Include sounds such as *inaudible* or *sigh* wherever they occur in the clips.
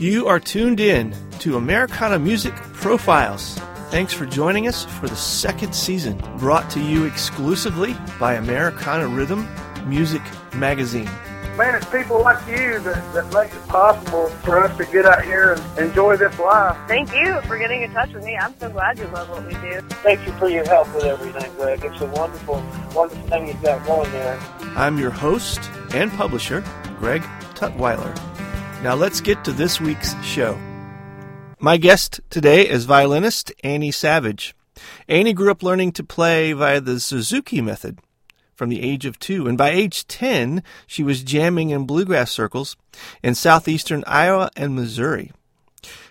You are tuned in to Americana Music Profiles. Thanks for joining us for the second season, brought to you exclusively by Americana Rhythm Music Magazine. Man, it's people like you that, that makes it possible for us to get out here and enjoy this life. Thank you for getting in touch with me. I'm so glad you love what we do. Thank you for your help with everything, Greg. It's a wonderful, wonderful thing you've got going there. I'm your host and publisher, Greg Tutwiler. Now let's get to this week's show. My guest today is violinist Annie Savage. Annie grew up learning to play via the Suzuki method from the age of two, and by age 10, she was jamming in bluegrass circles in southeastern Iowa and Missouri.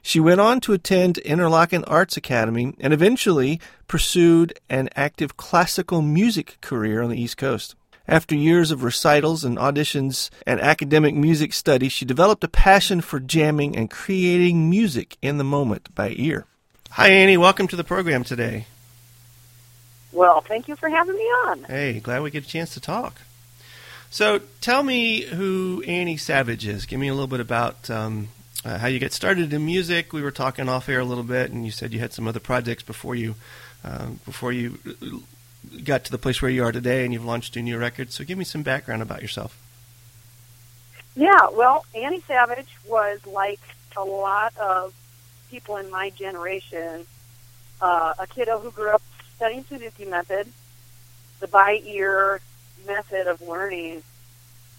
She went on to attend Interlochen Arts Academy and eventually pursued an active classical music career on the East Coast. After years of recitals and auditions and academic music study, she developed a passion for jamming and creating music in the moment by ear. Hi, Annie. Welcome to the program today. Well, thank you for having me on. Hey, glad we get a chance to talk. So, tell me who Annie Savage is. Give me a little bit about um, uh, how you get started in music. We were talking off air a little bit, and you said you had some other projects before you um, before you got to the place where you are today, and you've launched a new record. So, give me some background about yourself. Yeah, well, Annie Savage was like a lot of people in my generation, uh, a kiddo who grew up studying Suzuki method, the by ear method of learning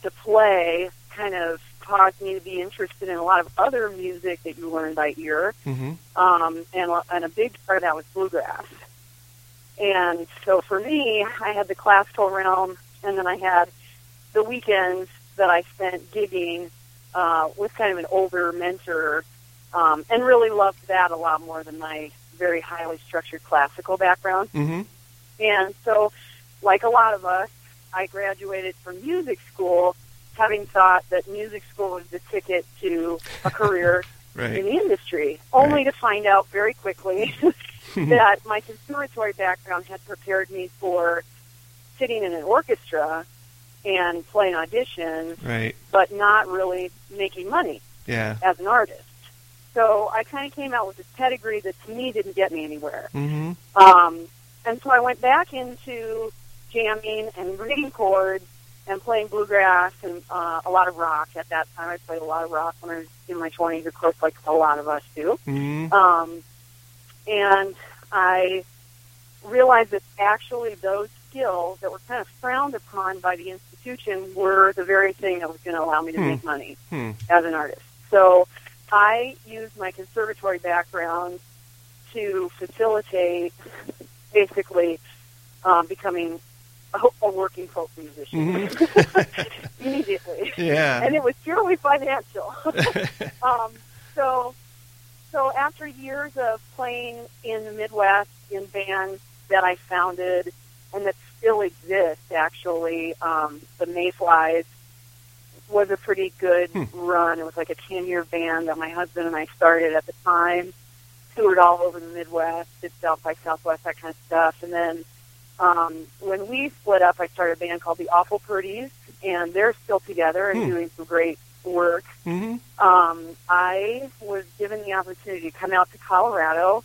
to play kind of caused me to be interested in a lot of other music that you learn by ear. Mm-hmm. Um, and, and a big part of that was bluegrass. And so for me, I had the classical realm, and then I had the weekends that I spent gigging uh, with kind of an older mentor, um, and really loved that a lot more than my very highly structured classical background. Mm-hmm. And so, like a lot of us, I graduated from music school having thought that music school was the ticket to a career *laughs* Right. in the industry, only Right. to find out very quickly *laughs* *laughs* that my conservatory background had prepared me for sitting in an orchestra and playing auditions, Right. but not really making money Yeah. as an artist. So I kind of came out with this pedigree that to me didn't get me anywhere. Mm-hmm. Um, and so I went back into jamming and reading chords and playing bluegrass and uh, a lot of rock. At that time, I played a lot of rock when I was in my 20s, of course, like a lot of us do. Mm-hmm. Um, and I realized that actually those skills that were kind of frowned upon by the institution were the very thing that was going to allow me to Hmm. make money Hmm. as an artist. So I used my conservatory background to facilitate basically um, becoming a, a working folk musician *laughs* immediately. *laughs* Yeah. And it was purely financial. *laughs* um, so, so after years of playing in the Midwest in bands that I founded and that still exist, actually, um, the Mayflies was a pretty good Hmm. run. It was like a 10-year band that my husband and I started at the time, toured all over the Midwest, did South by Southwest, that kind of stuff. And then um, when we split up, I started a band called the Awful Purdies, and they're still together and Hmm. doing some great work. Mm-hmm. Um, I was given the opportunity to come out to Colorado.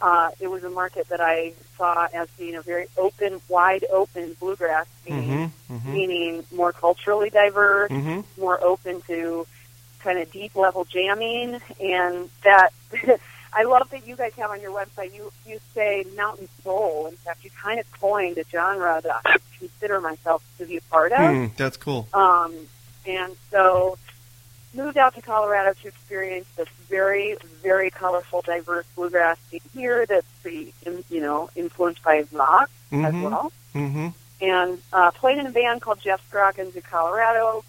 Uh, it was a market that I saw as being a very open, wide open bluegrass scene, Mm-hmm. Mm-hmm. meaning more culturally diverse, Mm-hmm. more open to kind of deep level jamming, and that *laughs* I love that you guys have on your website. You you say mountain soul. In fact, you kind of coined a genre that I consider myself to be a part of. Mm, that's cool. Um, and so moved out to Colorado to experience this very, very colorful, diverse bluegrass scene here that's pretty, in- you know, influenced by rock as Mhm. well. Mm-hmm. And uh, played in a band called Jeff Scroggins in Colorado.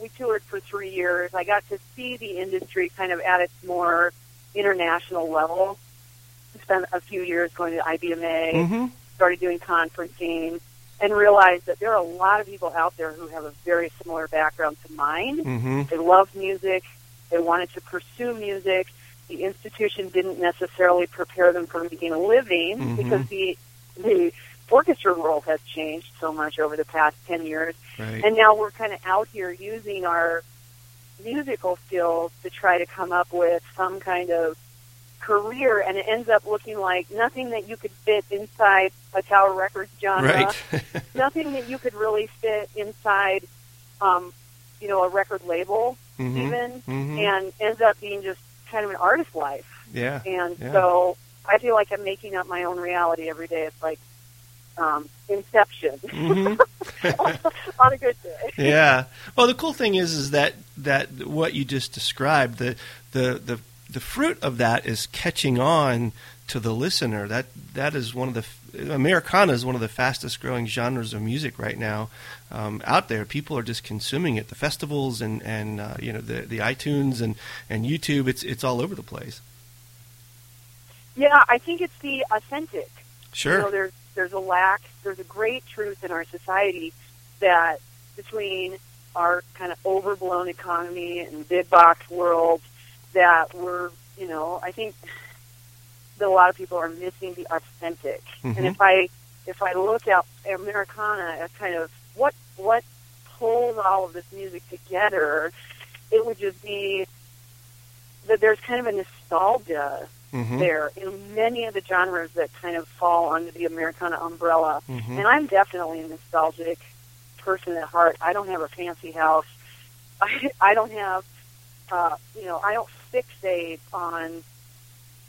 We toured for three years. I got to see the industry kind of at its more international level. Spent a few years going to IBMA Mm-hmm. started doing conferencing and realize that there are a lot of people out there who have a very similar background to mine. Mm-hmm. They love music. They wanted to pursue music. The institution didn't necessarily prepare them for making a living Mhm. because the the orchestra world has changed so much over the past 10 years. Right. And now we're kind of out here using our musical skills to try to come up with some kind of career, and it ends up looking like nothing that you could fit inside a Tower Records genre, right. *laughs* nothing that you could really fit inside, um, you know, a record label mm-hmm. even, Mhm. and ends up being just kind of an artist life. Yeah. And Yeah. so I feel like I'm making up my own reality every day. It's like um, Inception Mhm. *laughs* on a good day. yeah. Well, the cool thing is, is that that what you just described, the the the the fruit of that is catching on to the listener. That that is one of the Americana is one of the fastest growing genres of music right now um, out there. People are just consuming it. The festivals and and uh, you know the the iTunes and and YouTube. It's it's all over the place. Yeah, I think it's the authentic. Sure. You know, there's there's a lack, there's a great truth in our society that between our kind of overblown economy and big box world that we're, you know, I think that a lot of people are missing the authentic. Mhm. And if I if I look at Americana as kind of what what pulls all of this music together, it would just be that there's kind of a nostalgia Mhm. there in many of the genres that kind of fall under the Americana umbrella. Mhm. And I'm definitely a nostalgic person at heart. I don't have a fancy house. *laughs* I, I don't have, uh, you know, I don't fixate on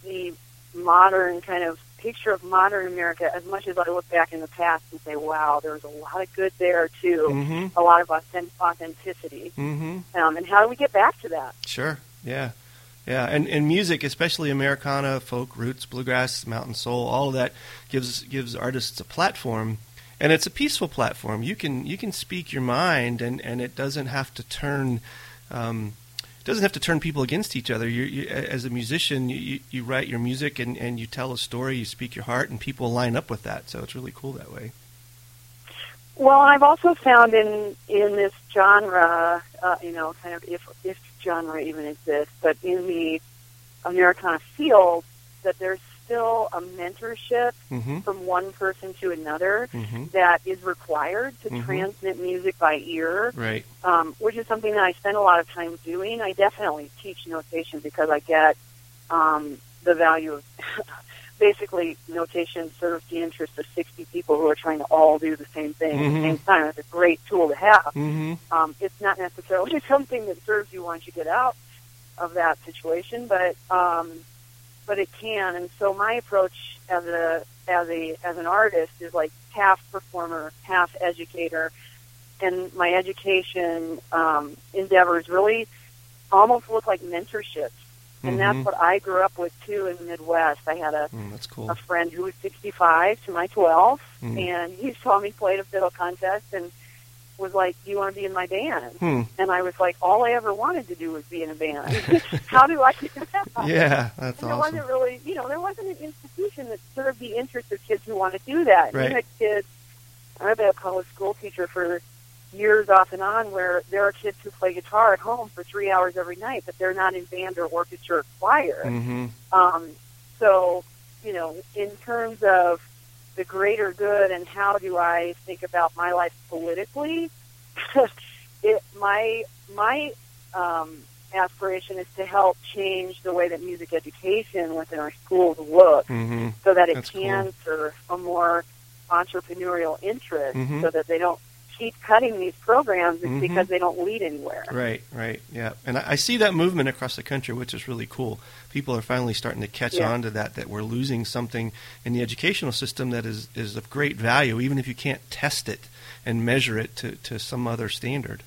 the modern kind of picture of modern America as much as I look back in the past and say, wow, there was a lot of good there too, Mhm. a lot of authentic- authenticity. Mhm. Um, and how do we get back to that? Sure. Yeah. Yeah, and, and music, especially Americana, folk, roots, bluegrass, mountain soul, all of that gives gives artists a platform, and it's a peaceful platform. You can you can speak your mind, and, and it doesn't have to turn um, it doesn't have to turn people against each other. You, you as a musician, you, you, write your music and, and you tell a story, you speak your heart, and people line up with that. So it's really cool that way. Well, I've also found in in this genre, uh, you know, kind of if if genre even exists, but in the Americana field, that there's still a mentorship Mm-hmm. from one person to another Mm-hmm. that is required to Mhm. transmit music by ear, Right. um, which is something that I spend a lot of time doing. I definitely teach notation because I get um, the value of *laughs* basically notation serves the interest of 60 people who are trying to all do the same thing at the same time. It's a great tool to have. Mm-hmm. Um, it's not necessarily *laughs* something that serves you once you get out of that situation, but um, but it can. And so my approach as a as a as an artist is like half performer, half educator, and my education um, endeavors really almost look like mentorships. And Mhm. that's what I grew up with too in the Midwest. I had a Mm, that's cool. a friend who was 65 to my 12, Mm. and he saw me play at a fiddle contest and was like, "Do you want to be in my band?" Hmm. And I was like, "All I ever wanted to do was be in a band. *laughs* How do I do that?" Yeah, that's And there wasn't really, you know, there wasn't an institution that served the interest of kids who want to do that. Right. You had kids. I've been a public school teacher for years off and on, where there are kids who play guitar at home for three hours every night, but they're not in band or orchestra or choir. Mm-hmm. Um, so, you know, in terms of the greater good and how do I think about my life politically, *laughs* it, my my um, aspiration is to help change the way that music education within our schools looks, Mm-hmm. so that it That's can cool. serve a more entrepreneurial interest, Mhm. so that they don't keep cutting these programs Mhm. because they don't lead anywhere. Right, right, yeah. And I, I see that movement across the country, which is really cool. People are finally starting to catch Yeah. on to that, that we're losing something in the educational system that is, is of great value, even if you can't test it and measure it to, to some other standard.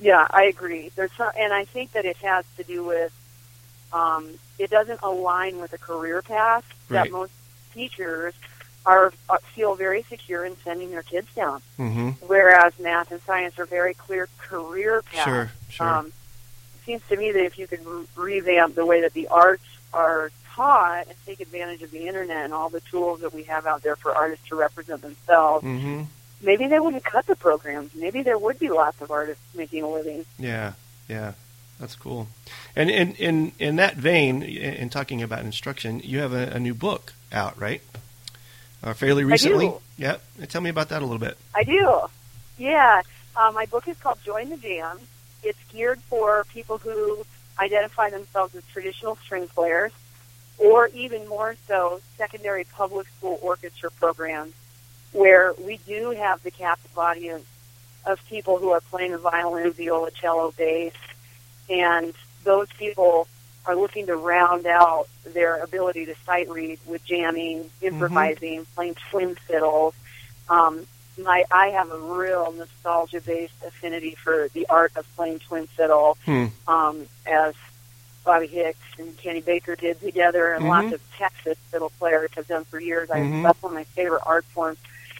Yeah, I agree. There's some, and I think that it has to do with um, it doesn't align with a career path Right. that most teachers are, are feel very secure in sending their kids down. Mm-hmm. Whereas math and science are very clear career paths. Sure, sure. Um, it seems to me that if you could re- revamp the way that the arts are taught and take advantage of the internet and all the tools that we have out there for artists to represent themselves, mm-hmm. maybe they wouldn't cut the programs. Maybe there would be lots of artists making a living. Yeah, yeah, that's cool. And in in in that vein, in, in talking about instruction, you have a, a new book out, right? Uh, fairly recently. Yeah. Tell me about that a little bit. I do. Yeah. Um, my book is called Join the Jam. It's geared for people who identify themselves as traditional string players or even more so secondary public school orchestra programs where we do have the captive audience of people who are playing the violin, viola, cello, bass, and those people are looking to round out their ability to sight read with jamming, improvising, playing twin fiddles. Um, my I have a real nostalgia based affinity for the art of playing twin fiddle, Hmm. um, as Bobby Hicks and Kenny Baker did together, and Mhm. lots of Texas fiddle players have done for years. I, Mhm. That's one of my favorite art forms,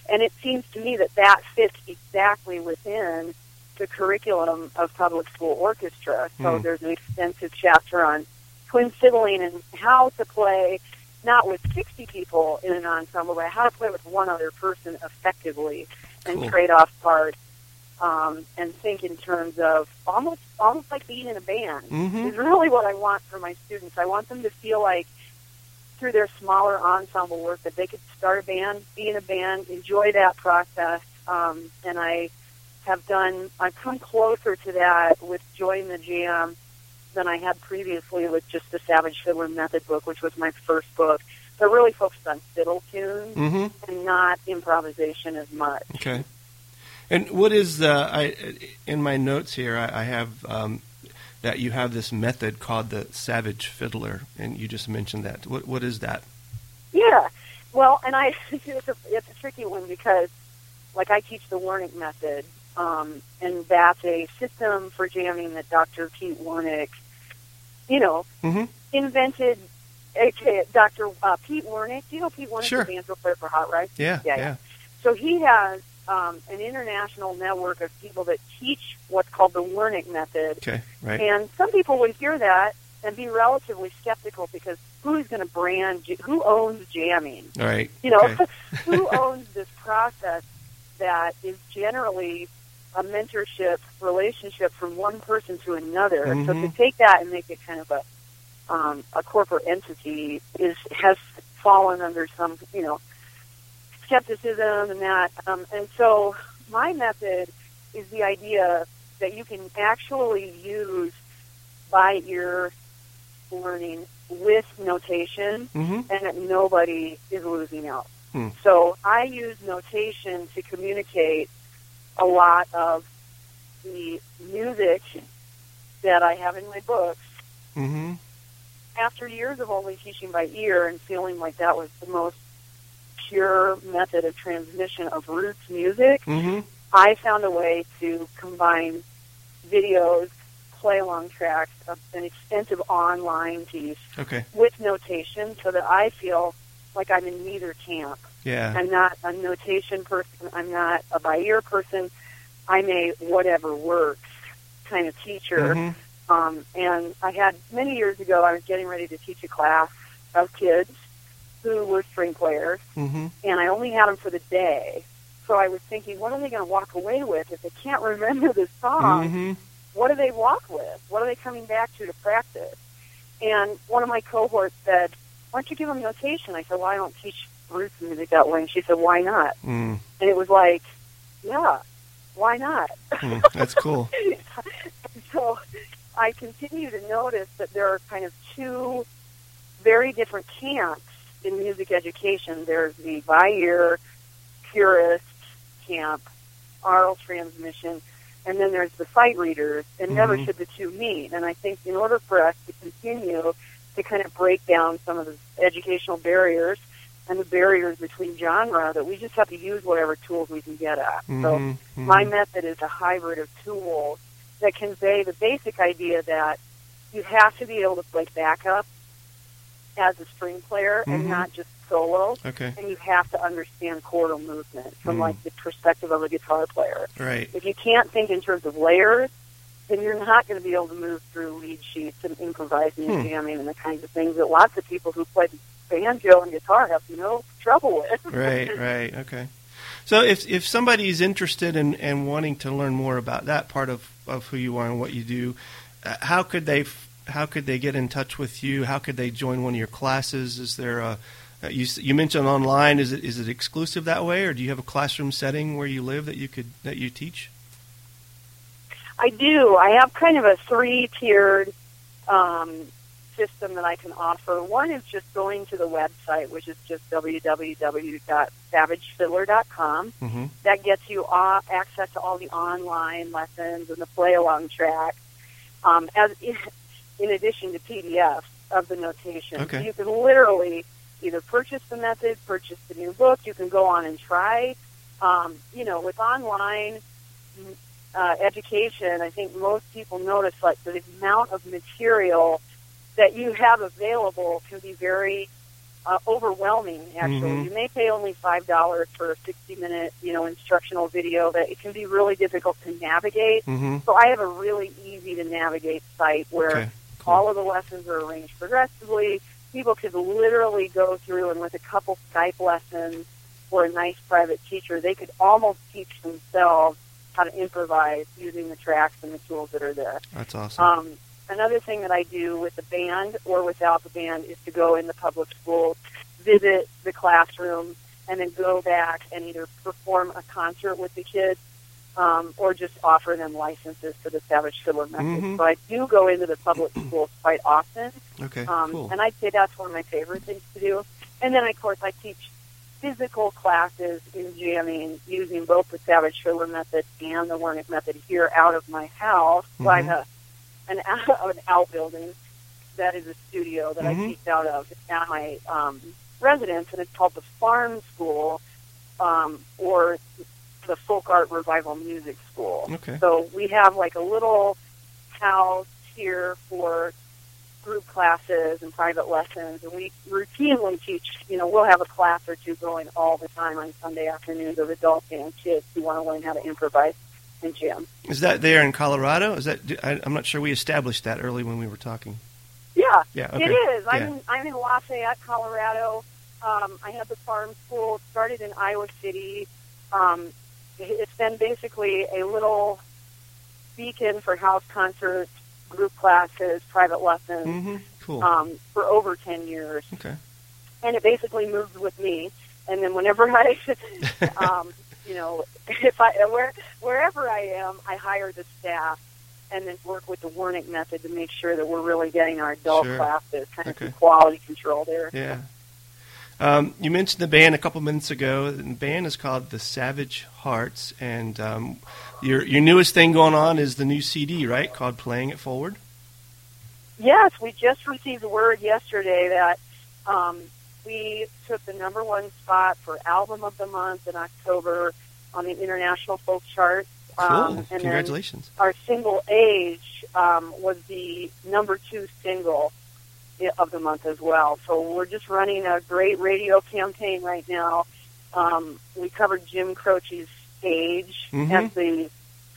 and it seems to me that that fits exactly within the curriculum of public school orchestra. So Hmm. there's an extensive chapter on twin fiddling and how to play not with 60 people in an ensemble, but how to play with one other person effectively and Cool. trade off parts um, and think in terms of almost almost like being in a band Mhm. is really what I want for my students. I want them to feel like through their smaller ensemble work that they could start a band, be in a band, enjoy that process, um, and I have done. I've come closer to that with Join the Jam than I had previously with just the Savage Fiddler Method book, which was my first book, but really focused on fiddle tunes Mm-hmm. and not improvisation as much. Okay. And what is the? I in my notes here, I, I have um, that you have this method called the Savage Fiddler, and you just mentioned that. What what is that? Yeah. Well, and I *laughs* it's a, it's a tricky one because, like, I teach the Wernick method, um, and that's a system for jamming that Dr. Pete Wernick, you know, Mm-hmm. invented. Okay, Dr. Uh, Pete Wernick. Do you know Pete Wernick, Sure. the banjo player for Hot Rize? Yeah, Yeah, yeah. yeah. So he has um, an international network of people that teach what's called the Wernick method. Okay, right. And some people would hear that and be relatively skeptical because who's going to brand, who owns jamming? All right. You know, Okay. *laughs* who owns this process that is generally a mentorship relationship from one person to another? So to Mhm. take that and make it kind of a um, a corporate entity is has fallen under some you know skepticism and that. Um, and so my method is the idea that you can actually use by ear learning with notation Mm-hmm. and that nobody is losing out. Hmm. So I use notation to communicate a lot of the music that I have in my books. Mm-hmm. After years of only teaching by ear and feeling like that was the most pure method of transmission of roots music, Mm-hmm. I found a way to combine videos, play along tracks, an extensive online piece Okay. with notation so that I feel like I'm in neither camp. Yeah. I'm not a notation person. I'm not a by ear person. I'm a whatever works kind of teacher. Mhm. Um, and I had many years ago, I was getting ready to teach a class of kids who were string players, Mm-hmm. and I only had them for the day. So I was thinking, what are they going to walk away with if they can't remember the song? Mm-hmm. what do they walk with? What are they coming back to to practice? And one of my cohorts said, why don't you give them notation? I said, well, I don't teach roots music that way? And she said, why not? Mm, And it was like, yeah, why not? mm, *laughs* that's cool. so I continue to notice that there are kind of two very different camps in music education. There's the by ear, purist camp, oral transmission, and then there's the sight readers, and never Mhm. should the two meet. And I think in order for us to continue to kind of break down some of the educational barriers and the barriers between genre, that we just have to use whatever tools we can get at. So Mhm, mhm. my method is a hybrid of tools that convey the basic idea that you have to be able to play backup as a string player Mhm. and not just solo, Okay. and you have to understand chordal movement from Mm. like the perspective of a guitar player. Right. If you can't think in terms of layers, then you're not going to be able to move through lead sheets and improvising and Hmm. jamming and the kinds of things that lots of people who play banjo and guitar have no trouble with. *laughs* Right. Right. Okay. So if if somebody's interested in, in wanting to learn more about that part of, of who you are and what you do, uh, how could they f- how could they get in touch with you? How could they join one of your classes? Is there a uh, you you mentioned online? Is it is it exclusive that way, or do you have a classroom setting where you live that you could that you teach? I do. I have kind of a three-tiered um, system that I can offer. One is just going to the website, which is just www.savagefiddler.com. Mm-hmm. That gets you all, access to all the online lessons and the play-along track, um, as in addition to PDFs of the notation. Okay. You can literally either purchase the method, purchase the new book. You can go on and try. Um, you know, with online uh, education, I think most people notice like the amount of material that you have available can be very uh, overwhelming. Actually, Mhm. you may pay only five dollars for a sixty-minute, you know, instructional video that it can be really difficult to navigate. Mm-hmm. So I have a really easy to navigate site where Okay. Cool. all of the lessons are arranged progressively. People could literally go through and with a couple Skype lessons or a nice private teacher, they could almost teach themselves how to improvise using the tracks and the tools that are there. That's awesome. Um, another thing that I do with the band or without the band is to go in the public schools, visit the classroom, and then go back and either perform a concert with the kids um, or just offer them licenses for the Savage Fiddler method. Mhm. So I do go into the public *clears throat* schools quite often, okay. um, cool. and I'd say that's one of my favorite things to do. And then, of course, I teach physical classes in jamming using both the Savage Fiddler method and the Wernick method here out of my house. So I Mhm. An, out, *laughs* an outbuilding that is a studio that Mhm. I teach out of at my um, residence, and it's called the Farm School um, or the Folk Art Revival Music School. Okay. So we have like a little house here for group classes and private lessons, and we routinely teach. You know, we'll have a class or two going all the time on Sunday afternoons of adults and kids who want to learn how to improvise Is that there in Colorado? Is that I, I'm not sure we established that early when we were talking. Yeah, Yeah. Okay. it is. I'm in, I'm in Lafayette, Colorado. Um, I have the farm school. It started in Iowa City. Um, it's been basically a little beacon for house concerts, group classes, private lessons. Mm-hmm. Cool. um, for over 10 years. okay. And it basically moved with me. And then whenever I, *laughs* um, you know, *laughs* if I, where, wherever I am, I hire the staff and then work with the Wernick method to make sure that we're really getting our adult Sure. classes, kind of Okay. some quality control there. Yeah. Um, you mentioned the band a couple minutes ago. The band is called the Savage Hearts, and um, your your newest thing going on is the new CD, right? Called "Playing It Forward." Yes, we just received word yesterday that um, we took the number one spot for album of the month in October on the international folk chart. Cool. Um, and Congratulations. our single age um, was the number two single of the month as well. So we're just running a great radio campaign right now. Um, we covered Jim Croce's Age Mhm. as the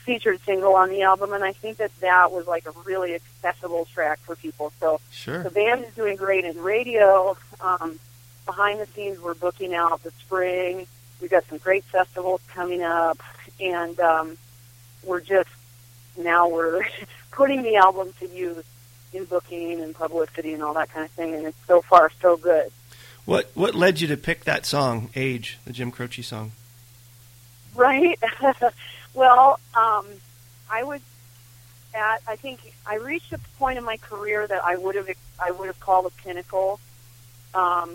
featured single on the album, and I think that that was like a really accessible track for people. So Sure. the band is doing great in radio. Um, behind the scenes, we're booking out the spring. We've got some great festivals coming up, and um, we're just now we're *laughs* putting the album to use in booking and publicity and all that kind of thing. And it's so far so good. What what led you to pick that song, "Age," the Jim Croce song? Right. *laughs* well, um, I was at. I think I reached a point in my career that I would have I would have called a pinnacle. Um,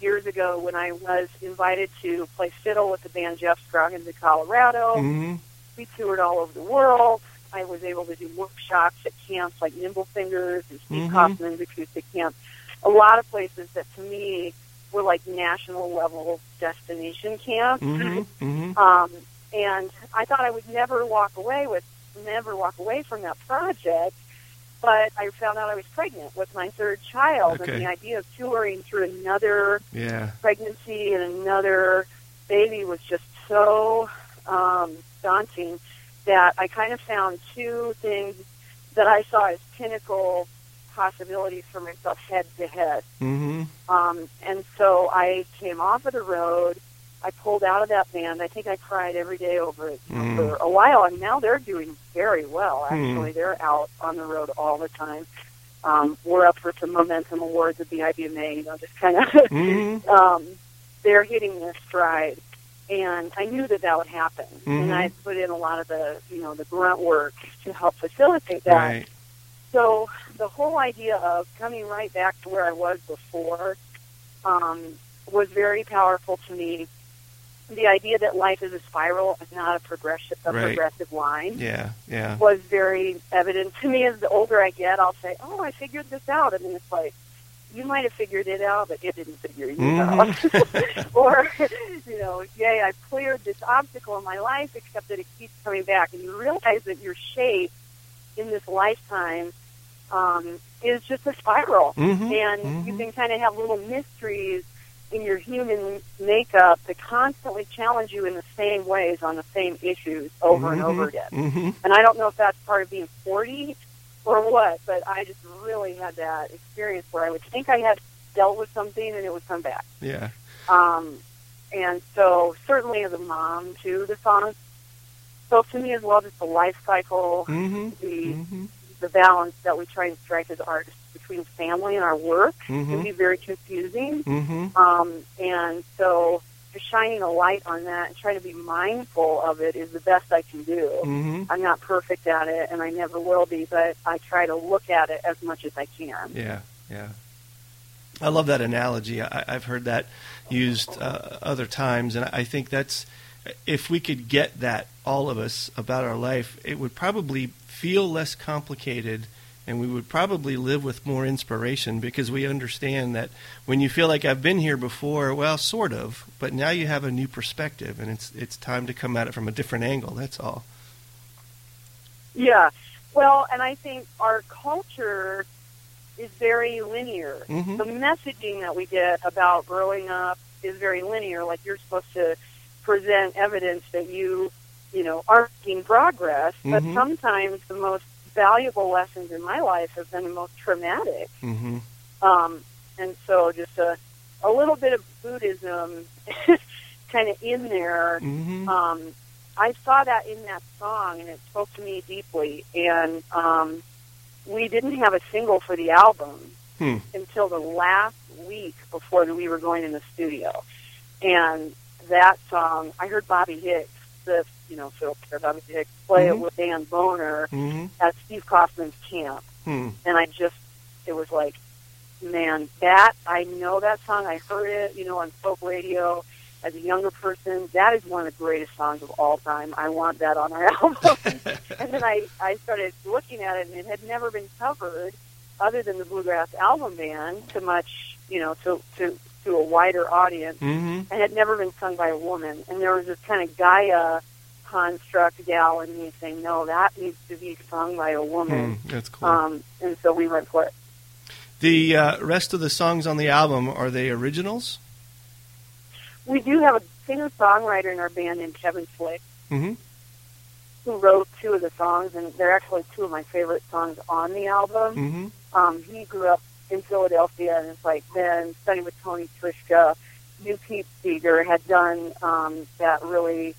years ago, when I was invited to play fiddle with the band Jeff Scroggins in Colorado, Mm-hmm. we toured all over the world. I was able to do workshops at camps like Nimble Fingers and Steve Mhm. Kaufman's acoustic camp. A lot of places that to me were like national level destination camps. Mm-hmm. Mm-hmm. Um, and I thought I would never walk away with, never walk away from that project. But I found out I was pregnant with my third child, Okay. and the idea of touring through another Yeah. pregnancy and another baby was just so um, daunting that I kind of found two things that I saw as pinnacle possibilities for myself head to head. Mm-hmm. Um, and so I came off of the road. I pulled out of that band. I think I cried every day over it Mm. for a while, and now they're doing very well. Hmm. Actually, they're out on the road all the time. Um, we're up for some momentum awards at the IBMA. You know, just kind of *laughs* Mm-hmm. um, they're hitting their stride. And I knew that that would happen, Mhm. and I put in a lot of the, you know, the grunt work to help facilitate that. Right. So the whole idea of coming right back to where I was before um, was very powerful to me. The idea that life is a spiral and not a progression, a Right. progressive line, Yeah. Yeah. was very evident to me. As the older I get, I'll say, "Oh, I figured this out," and then it's like, "You might have figured it out, but it didn't figure you Mhm. out." *laughs* or, you know, "Yay, I cleared this obstacle in my life, except that it keeps coming back," and you realize that your shape in this lifetime um, is just a spiral, Mhm. and you Mhm. can kind of have little mysteries in your human makeup that constantly challenge you in the same ways on the same issues over and over again. Mm-hmm. And I don't know if that's part of being 40 or what, but I just really had that experience where I would think I had dealt with something and it would come back. Yeah. Um, and so certainly as a mom too, the song spoke to me as well, just the life cycle, Mm-hmm. the Mm-hmm. the balance that we try and strike as artists between family and our work Mhm. can be very confusing. Mm-hmm. Um, and so just shining a light on that and trying to be mindful of it is the best I can do. Mm-hmm. I'm not perfect at it, and I never will be, but I try to look at it as much as I can. Yeah, yeah. I love that analogy. I, I've heard that used uh, other times, and I think that's if we could get that all of us about our life, it would probably feel less complicated, and we would probably live with more inspiration because we understand that when you feel like I've been here before, well, sort of, but now you have a new perspective, and it's it's time to come at it from a different angle. That's all. Yeah. Well, and I think our culture is very linear. Mhm. The messaging that we get about growing up is very linear. Like you're supposed to present evidence that you, you know, are making progress. But Mhm. sometimes the most valuable lessons in my life have been the most traumatic. Mm-hmm. Um, and so just a, a little bit of Buddhism *laughs* kind of in there. Mm-hmm. Um, I saw that in that song, and it spoke to me deeply. And um, we didn't have a single for the album Hmm. until the last week before that we were going in the studio. And that song, I heard Bobby Hicks, the you know Phil Kerr, Bobby Hicks, play Mhm. it with Dan Boner Mm-hmm. at Steve Kaufman's camp Hmm. and I just it was like, man, that I know that song. I heard it, you know, on folk radio as a younger person. That is one of the greatest songs of all time. I want that on our *laughs* album. *laughs* and then I I started looking at it, and it had never been covered, other than the bluegrass album band, to much, you know, to to to a wider audience, Mm-hmm. and had never been sung by a woman. And there was this kind of Gaia construct gal in me saying, no, that needs to be sung by a woman. Hmm. That's cool. Um, and so we went for it. The uh, rest of the songs on the album are they originals? We do have a singer songwriter in our band named Kevin Flick Mm-hmm. who wrote two of the songs, and they're actually two of my favorite songs on the album. Mm-hmm. Um, he grew up in Philadelphia, and it's like then studying with Tony Trischka. New Pete Seeger had done um, that really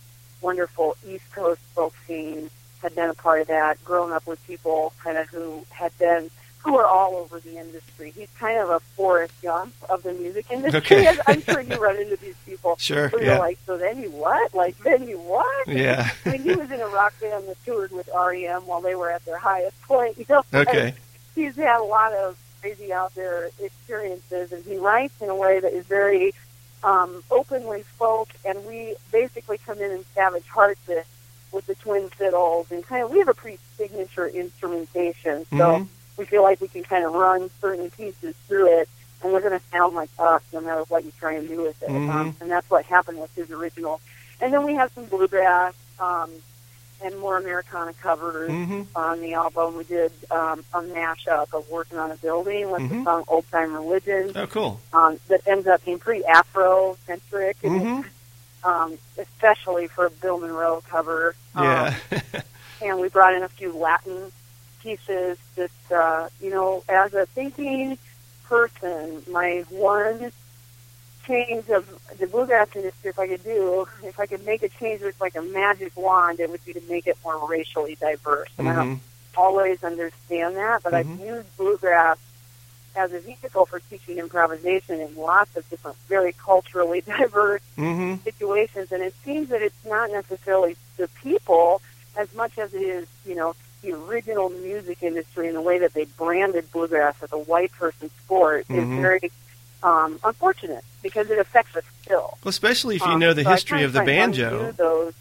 wonderful East Coast folk scene, had been a part of that, grown up with people kind of who had been who are all over the industry. He's kind of a Forrest Gump of the music industry. Okay. I'm sure you run into these people. *laughs* Sure, Where yeah. you're like, so then you what? Like then you what? Yeah. I mean, he was in a rock band that toured with REM while they were at their highest point. *laughs* You know, Okay. And he's had a lot of crazy out there experiences, and he writes in a way that is very um, openly folk. And we basically come in and savage hearts it with the twin fiddles, and kind of we have a pretty signature instrumentation. So Mhm. we feel like we can kind of run certain pieces through it, and they're going to sound like us no matter what you try and do with it. Mhm. Um, and that's what happened with his original. And then we have some bluegrass um, and more Americana covers Mhm. on the album. We did um, a mashup of Working on a Building with Mhm. the song Old Time Religion Oh, cool. um, that ends up being pretty Afro-centric, and Mhm. um, especially for a Bill Monroe cover. Um, Yeah. and we brought in a few Latin pieces that, uh, you know, as a thinking person, my one change of the bluegrass industry, if I could do, if I could make a change with like a magic wand, it would be to make it more racially diverse. And I don't always understand that, but I've Mhm. used bluegrass as a vehicle for teaching improvisation in lots of different, very culturally *laughs* diverse Mhm. situations, and it seems that it's not necessarily the people as much as it is, you know, the original music industry and the way that they branded bluegrass as a white person sport Mhm. is very um, unfortunate because it affects us still. Well, especially if you Um, know the so history kinda the banjo. Those.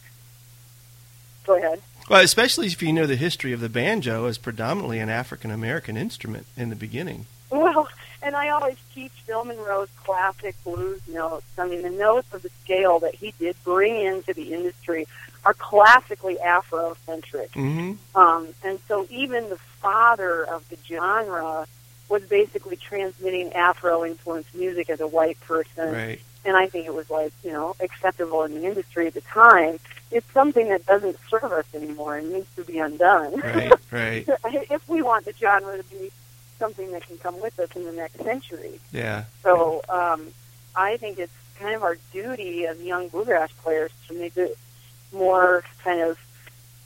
Go ahead. Well, especially if you know the history of the banjo as predominantly an African American instrument in the beginning. Well, and I always teach Bill Monroe's classic blues notes. I mean, the notes of the scale that he did bring into the industry are classically Afrocentric. Mhm. Um, and so even the father of the genre was basically transmitting Afro-influenced music as a white person. Right. And I think it was like, you know, acceptable in the industry at the time. It's something that doesn't serve us anymore and needs to be undone. Right. *laughs* Right. if we want the genre to be something that can come with us in the next century. Yeah. So um, I think it's kind of our duty as young bluegrass players to make it more kind of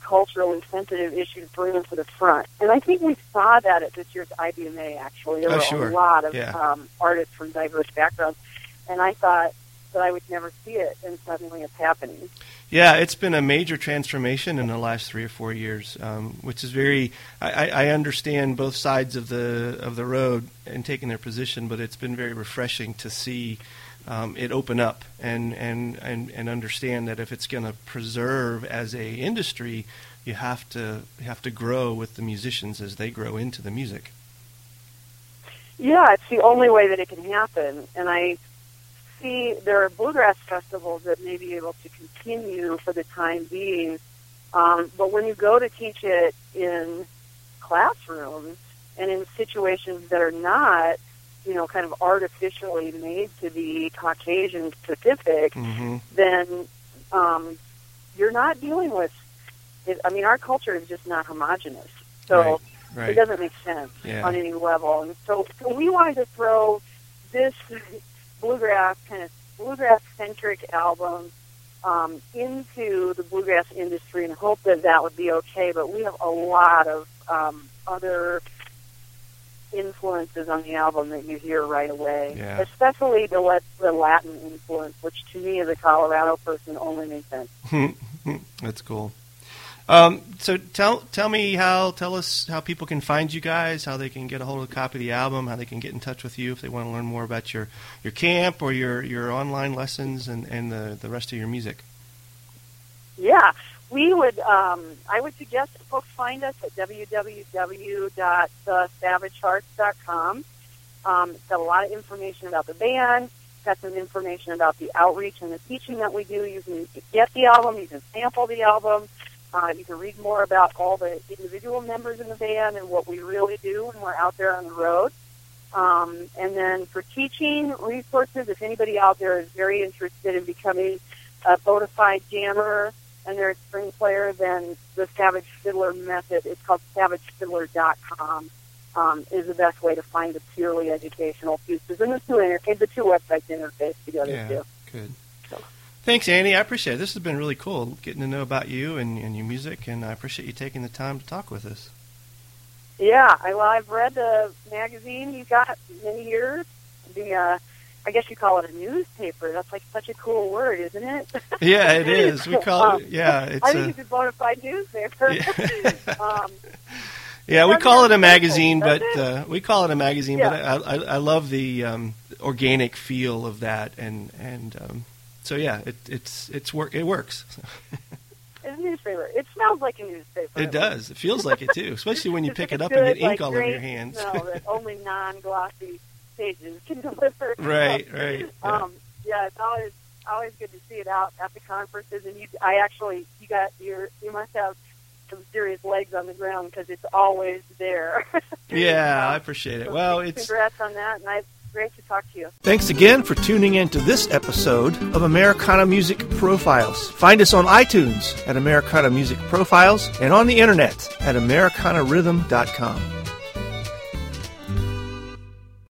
culturally sensitive issues bring them to the front. And I think we saw that at this year's IBMA, actually. There Oh, were sure. a lot of Yeah. um, artists from diverse backgrounds. And I thought that I would never see it, and suddenly it's happening. Yeah, it's been a major transformation in the last three or four years, um, which is very. I, I I understand both sides of the of the road and taking their position, but it's been very refreshing to see um, it open up and and and and understand that if it's going to preserve as a industry, you have to you have to grow with the musicians as they grow into the music. Yeah, it's the only way that it can happen. And I see there are bluegrass festivals that may be able to continue for the time being. Um, but when you go to teach it in classrooms and in situations that are not, you know, kind of artificially made to be Caucasian specific, hmm then um, you're not dealing with. It, I mean, our culture is just not homogenous. So Right, it doesn't make sense Yeah. on any level. And so, so we wanted to throw this bluegrass kind of bluegrass centric album um, into the bluegrass industry and hope that that would be okay. But we have a lot of um, other influences on the album that you hear right away, Yeah. especially the, the Latin influence, which to me as a Colorado person only makes sense. *laughs* That's cool. Um, so tell tell me how tell us how people can find you guys, how they can get a hold of a copy of the album, how they can get in touch with you if they want to learn more about your, your camp or your, your online lessons and, and the, the rest of your music. Yeah, we would. Um, I would suggest that folks find us at www.thesavagehearts.com. Um, it's got a lot of information about the band. Got some information about the outreach and the teaching that we do. You can get the album. You can sample the album. Uh, you can read more about all the individual members in the band and what we really do when we're out there on the road. Um, and then for teaching resources, if anybody out there is very interested in becoming a bona fide jammer and they're a string player, then the Savage Fiddler method, it's called savagefiddler.com, um, is the best way to find the purely educational pieces. And the two, inter- the two websites interface together, Yeah, too. good. So- Thanks, Annie. I appreciate it. This has been really cool getting to know about you and, and your music, and I appreciate you taking the time to talk with us. Yeah, I, well, I've read the magazine you got many years. The uh, I guess you call it a newspaper. That's like such a cool word, isn't it? Yeah, it *laughs* is. We call Um, it. Yeah, it's. I think a, it's a bona fide newspaper. Yeah. *laughs* um, *laughs* Yeah, we call it a magazine, but uh, we call it a magazine. Yeah. But I, I, I love the um, organic feel of that, and and um, so yeah, it, it's it's work. It works. it's a newspaper. It smells like a newspaper. It does. It feels like it too, especially when you pick it up and get ink like, all over your hands. that only non-glossy pages *laughs* can deliver. right, right. yeah. *laughs* Um, yeah, it's always always good to see it out at the conferences, and you. I actually, you got your. You must have some serious legs on the ground because it's always there. *laughs* Yeah, I appreciate it. so Well, it's congrats on that, and I. Great to talk to you. Thanks again for tuning in to this episode of Americana Music Profiles. Find us on iTunes at Americana Music Profiles and on the internet at AmericanaRhythm.com.